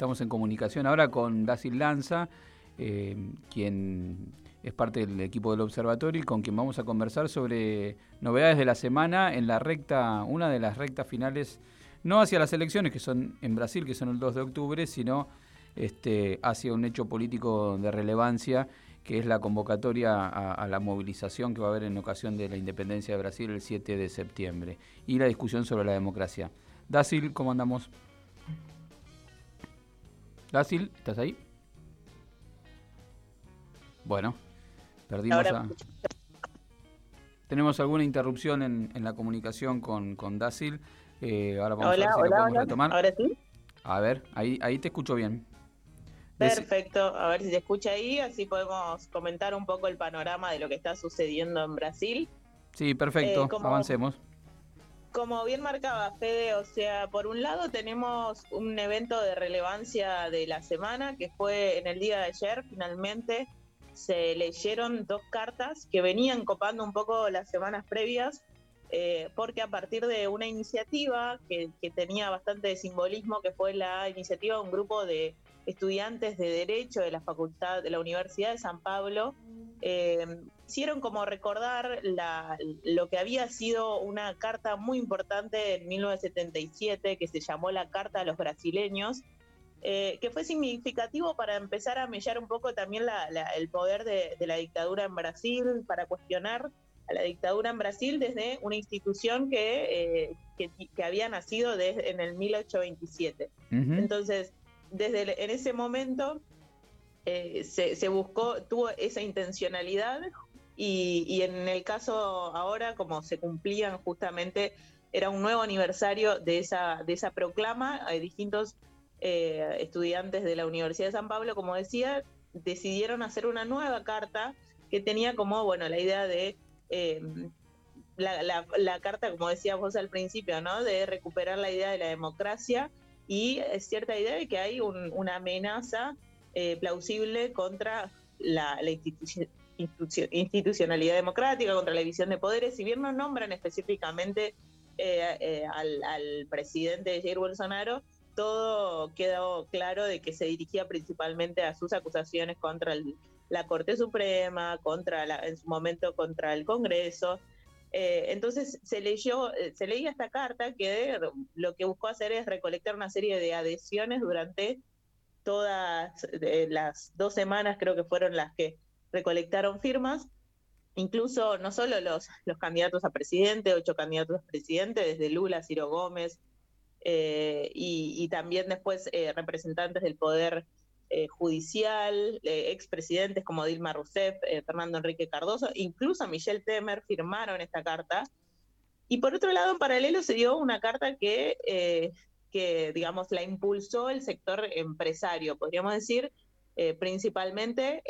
Estamos en comunicación ahora con Dasil Lanza, eh, quien es parte del equipo del observatorio y con quien vamos a conversar sobre novedades de la semana en la recta, una de las rectas finales, no hacia las elecciones que son en Brasil, que son el 2 de octubre, sino este, hacia un hecho político de relevancia que es la convocatoria a, la movilización que va a haber en ocasión de la independencia de Brasil el 7 de septiembre y la discusión sobre la democracia. Dácil, ¿cómo andamos? Dácil, ¿estás ahí? Bueno, perdimos a... ¿Tenemos alguna interrupción en, la comunicación con, con? Eh, ahora vamos a ver si lo podemos retomar. ¿Ahora sí? A ver, ahí, ahí te escucho bien. Perfecto, a ver si se escucha ahí, así podemos comentar un poco el panorama de lo que está sucediendo en Brasil. Sí, perfecto, eh, avancemos. Como bien marcaba Fede, o sea, por un lado tenemos un evento de relevancia de la semana, que fue en el día de ayer, finalmente se leyeron dos cartas que venían copando un poco las semanas previas, eh, porque a partir de una iniciativa que, tenía bastante simbolismo, que fue la iniciativa de un grupo de estudiantes de Derecho de la Facultad de la Universidad de San Pablo, eh, hicieron como recordar lo que había sido una carta muy importante en 1977 que se llamó la Carta a los Brasileños, eh, que fue significativo para empezar a mellar un poco también el poder de, la dictadura en Brasil, para cuestionar a la dictadura en Brasil desde una institución que, eh, que, había nacido desde, en el 1827. Entonces, desde en ese momento eh, se, buscó, tuvo esa intencionalidad y, en el caso ahora, como se cumplían justamente, era un nuevo aniversario de esa, de esa proclama, hay distintos eh, estudiantes de la Universidad de San Pablo, como decía, decidieron hacer una nueva carta que tenía como, bueno, la idea de... Eh, la, carta, como decías vos al principio, ¿no? De recuperar la idea de la democracia y es cierta idea de que hay una amenaza eh, plausible contra la, institucionalidad democrática, contra la división de poderes, si bien no nombran específicamente eh, eh, al, presidente Jair Bolsonaro, todo quedó claro de que se dirigía principalmente a sus acusaciones contra la Corte Suprema, contra en su momento contra el Congreso. Entonces se leyó, se leía esta carta que lo que buscó hacer es recolectar una serie de adhesiones durante todas las dos semanas creo que fueron las que recolectaron firmas, incluso no solo los, los candidatos a presidente, ocho candidatos a presidente, desde Lula, Ciro Gómez, eh, y, también después eh, representantes del Poder eh, Judicial, expresidentes como Dilma Rousseff, Fernando Enrique Cardoso, incluso Michelle Temer firmaron esta carta. Y por otro lado, en paralelo se dio una carta que que, digamos, la impulsó el sector empresario, podríamos decir, eh, principalmente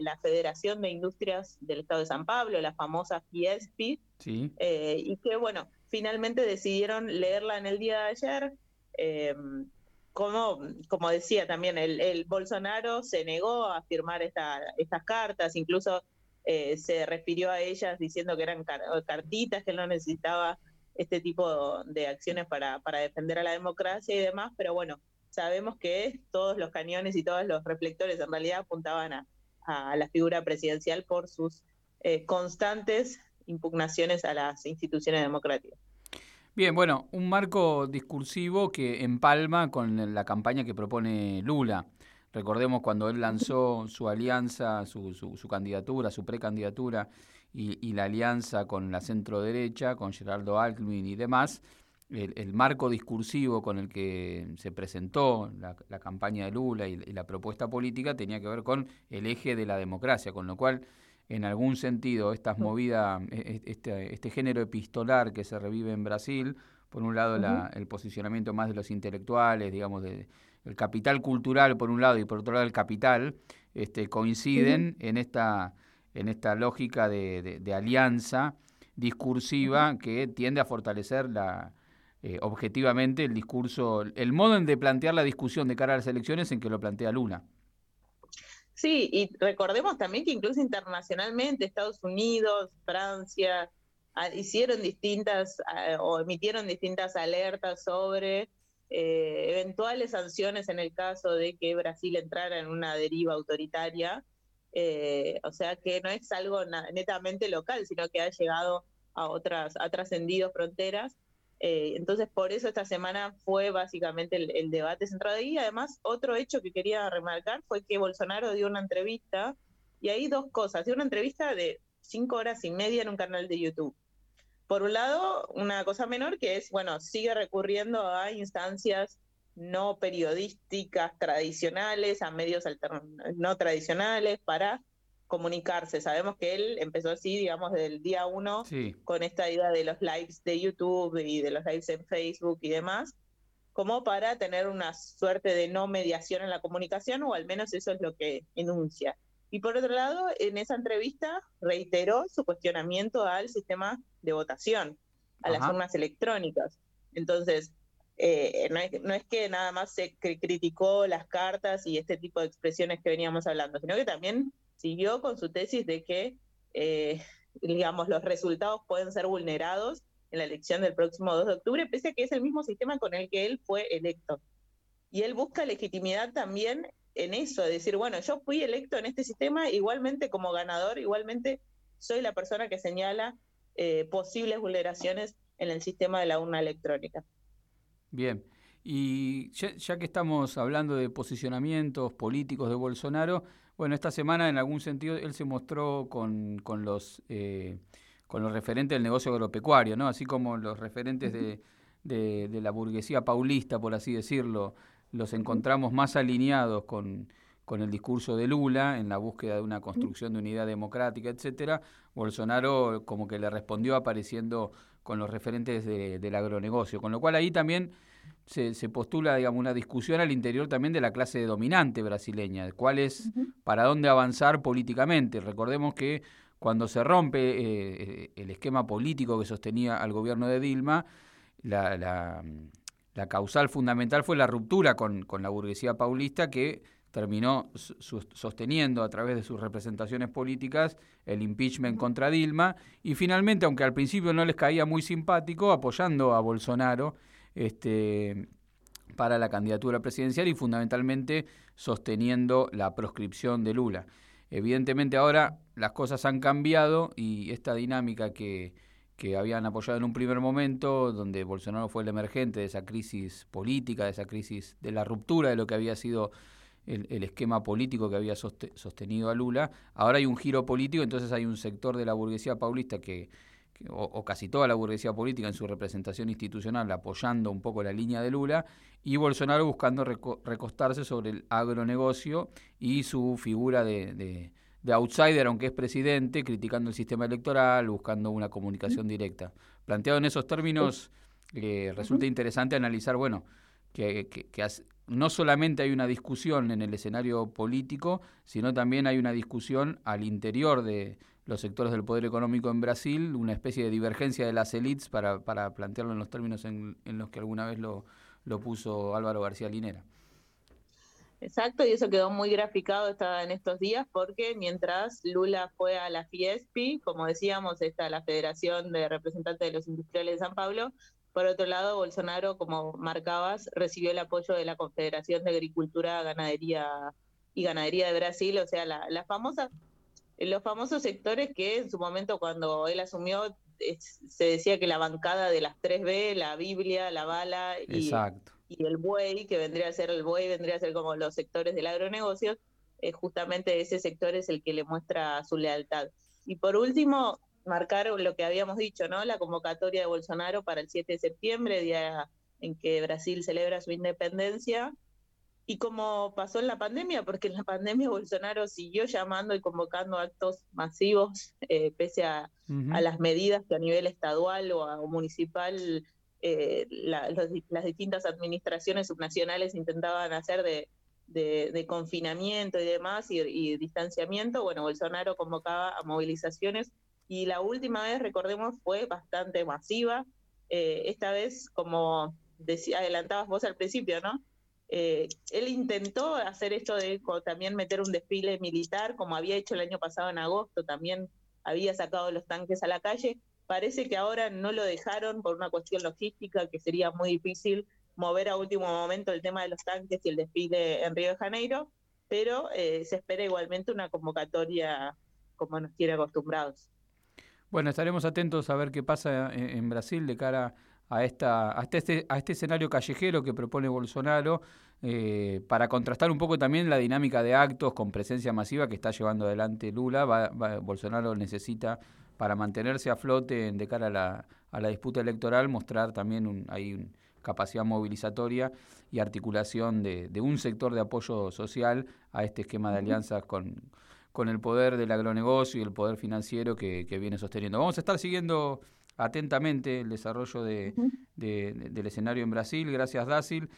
la Federación de Industrias del Estado de San Pablo, la famosa FIESPI, eh, y que, bueno, finalmente decidieron leerla en el día de ayer. Como, como decía también, el, Bolsonaro se negó a firmar esta, estas cartas, incluso eh, se refirió a ellas diciendo que eran cartitas que él no necesitaba este tipo de acciones para, para defender a la democracia y demás, pero bueno, sabemos que todos los cañones y todos los reflectores en realidad apuntaban a, la figura presidencial por sus eh, constantes impugnaciones a las instituciones democráticas. Bien, bueno, un marco discursivo que empalma con la campaña que propone Lula. Recordemos cuando él lanzó su alianza, su, su, su candidatura, su precandidatura y, la alianza con la centro derecha, con Gerardo Alckmin y demás, el, marco discursivo con el que se presentó la, campaña de Lula y, la propuesta política tenía que ver con el eje de la democracia, con lo cual, en algún sentido, estas movidas, e, e, este, este género epistolar que se revive en Brasil, por un lado el posicionamiento más de los intelectuales, digamos, de, el capital cultural por un lado y por otro lado el capital, este, coinciden en esta en esta lógica de, alianza discursiva que tiende a fortalecer la, eh, objetivamente el discurso, el modo de plantear la discusión de cara a las elecciones en que lo plantea Luna. Sí, y recordemos también que incluso internacionalmente Estados Unidos, Francia, hicieron distintas o emitieron distintas alertas sobre eh, eventuales sanciones en el caso de que Brasil entrara en una deriva autoritaria. Eh, o sea que no es algo netamente local, sino que ha llegado a otras, ha trascendido fronteras. Eh, entonces, por eso esta semana fue básicamente el, debate centrado ahí. Además, otro hecho que quería remarcar fue que Bolsonaro dio una entrevista, y hay dos cosas. Dio una entrevista de cinco horas y media en un canal de YouTube. Por un lado, una cosa menor que es, bueno, sigue recurriendo a instancias no periodísticas tradicionales, a medios no tradicionales para comunicarse. Sabemos que él empezó así, digamos, desde el día uno con esta idea de los lives de YouTube y de los lives en Facebook y demás, como para tener una suerte de no mediación en la comunicación, o al menos eso es lo que enuncia. Y por otro lado, en esa entrevista reiteró su cuestionamiento al sistema de votación, a las urnas electrónicas. Entonces, eh, no, es, no, es, que nada más se criticó las cartas y este tipo de expresiones que veníamos hablando, sino que también siguió con su tesis de que, eh, digamos, los resultados pueden ser vulnerados en la elección del próximo 2 de octubre, pese a que es el mismo sistema con el que él fue electo. Y él busca legitimidad también en eso, de decir, bueno, yo fui electo en este sistema, igualmente como ganador, igualmente soy la persona que señala eh, posibles vulneraciones en el sistema de la urna electrónica. Bien, y ya, que estamos hablando de posicionamientos políticos de Bolsonaro, bueno, esta semana en algún sentido él se mostró con, con los... Eh, con los referentes del negocio agropecuario, ¿no? Así como los referentes de, de la burguesía paulista, por así decirlo, los encontramos más alineados con, con el discurso de Lula en la búsqueda de una construcción de unidad democrática, etcétera, Bolsonaro como que le respondió apareciendo con los referentes del agronegocio, con lo cual ahí también se, se, postula digamos una discusión al interior también de la clase dominante brasileña, cuál es para dónde avanzar políticamente. Recordemos que cuando se rompe eh, el esquema político que sostenía al gobierno de Dilma, la, la la causal fundamental fue la ruptura con, con la burguesía paulista que terminó sosteniendo a través de sus representaciones políticas el impeachment contra Dilma y finalmente, aunque al principio no les caía muy simpático, apoyando a Bolsonaro este, para la candidatura presidencial y fundamentalmente sosteniendo la proscripción de Lula. Evidentemente ahora las cosas han cambiado y esta dinámica que, que habían apoyado en un primer momento, donde Bolsonaro fue el emergente de esa crisis política, de esa crisis de la ruptura de lo que había sido el, esquema político que había sostenido a Lula. Ahora hay un giro político, entonces hay un sector de la burguesía paulista que, o, casi toda la burguesía política en su representación institucional apoyando un poco la línea de Lula, y Bolsonaro buscando recostarse sobre el agronegocio y su figura de de outsider, aunque es presidente, criticando el sistema electoral, buscando una comunicación directa. Planteado en esos términos, eh, resulta interesante analizar, bueno, que, no solamente hay una discusión en el escenario político, sino también hay una discusión al interior de los sectores del poder económico en Brasil, una especie de divergencia de las élites para, para plantearlo en los términos en, los que alguna vez lo, lo puso Álvaro García Linera. Exacto, y eso quedó muy graficado en estos días porque mientras Lula fue a la Fiespi, como decíamos, está la Federación de Representantes de los Industriales de San Pablo, por otro lado, Bolsonaro, como marcabas, recibió el apoyo de la Confederación de Agricultura, Ganadería y Ganadería de Brasil, o sea, la, la famosa, los famosos sectores que en su momento cuando él asumió se decía que la bancada de las 3B, la Biblia, la bala y el buey, que vendría a ser el buey, vendría a ser como los sectores del agronegocio, eh, justamente ese sector es el que le muestra su lealtad. Y por último, marcar lo que habíamos dicho, ¿no? La convocatoria de Bolsonaro para el 7 de septiembre, día en que Brasil celebra su independencia. Y como pasó en la pandemia, porque en la pandemia Bolsonaro siguió llamando y convocando actos masivos, eh, pese a, a, las medidas que a nivel estadual o, a, o municipal eh, las distintas administraciones subnacionales intentaban hacer de, de, confinamiento y demás y, distanciamiento, bueno, Bolsonaro convocaba a movilizaciones y la última vez, recordemos, fue bastante masiva. Eh, esta vez, como adelantabas vos al principio, ¿no? Eh, él intentó hacer esto de también meter un desfile militar, como había hecho el año pasado en agosto, también había sacado los tanques a la calle, Parece que ahora no lo dejaron por una cuestión logística, que sería muy difícil mover a último momento el tema de los tanques y el desfile en Río de Janeiro, pero eh, se espera igualmente una convocatoria como nos tiene acostumbrados. Bueno, estaremos atentos a ver qué pasa en, Brasil de cara a, esta, a, este, a este escenario callejero que propone Bolsonaro, eh, para contrastar un poco también la dinámica de actos con presencia masiva que está llevando adelante Lula. Bolsonaro necesita, para mantenerse a flote de cara a la, a la disputa electoral, mostrar también un, hay un, capacidad movilizatoria y articulación de, un sector de apoyo social a este esquema de alianzas con, con el poder del agronegocio y el poder financiero que, viene sosteniendo. Vamos a estar siguiendo atentamente el desarrollo de, del escenario en Brasil. Gracias, Dácil.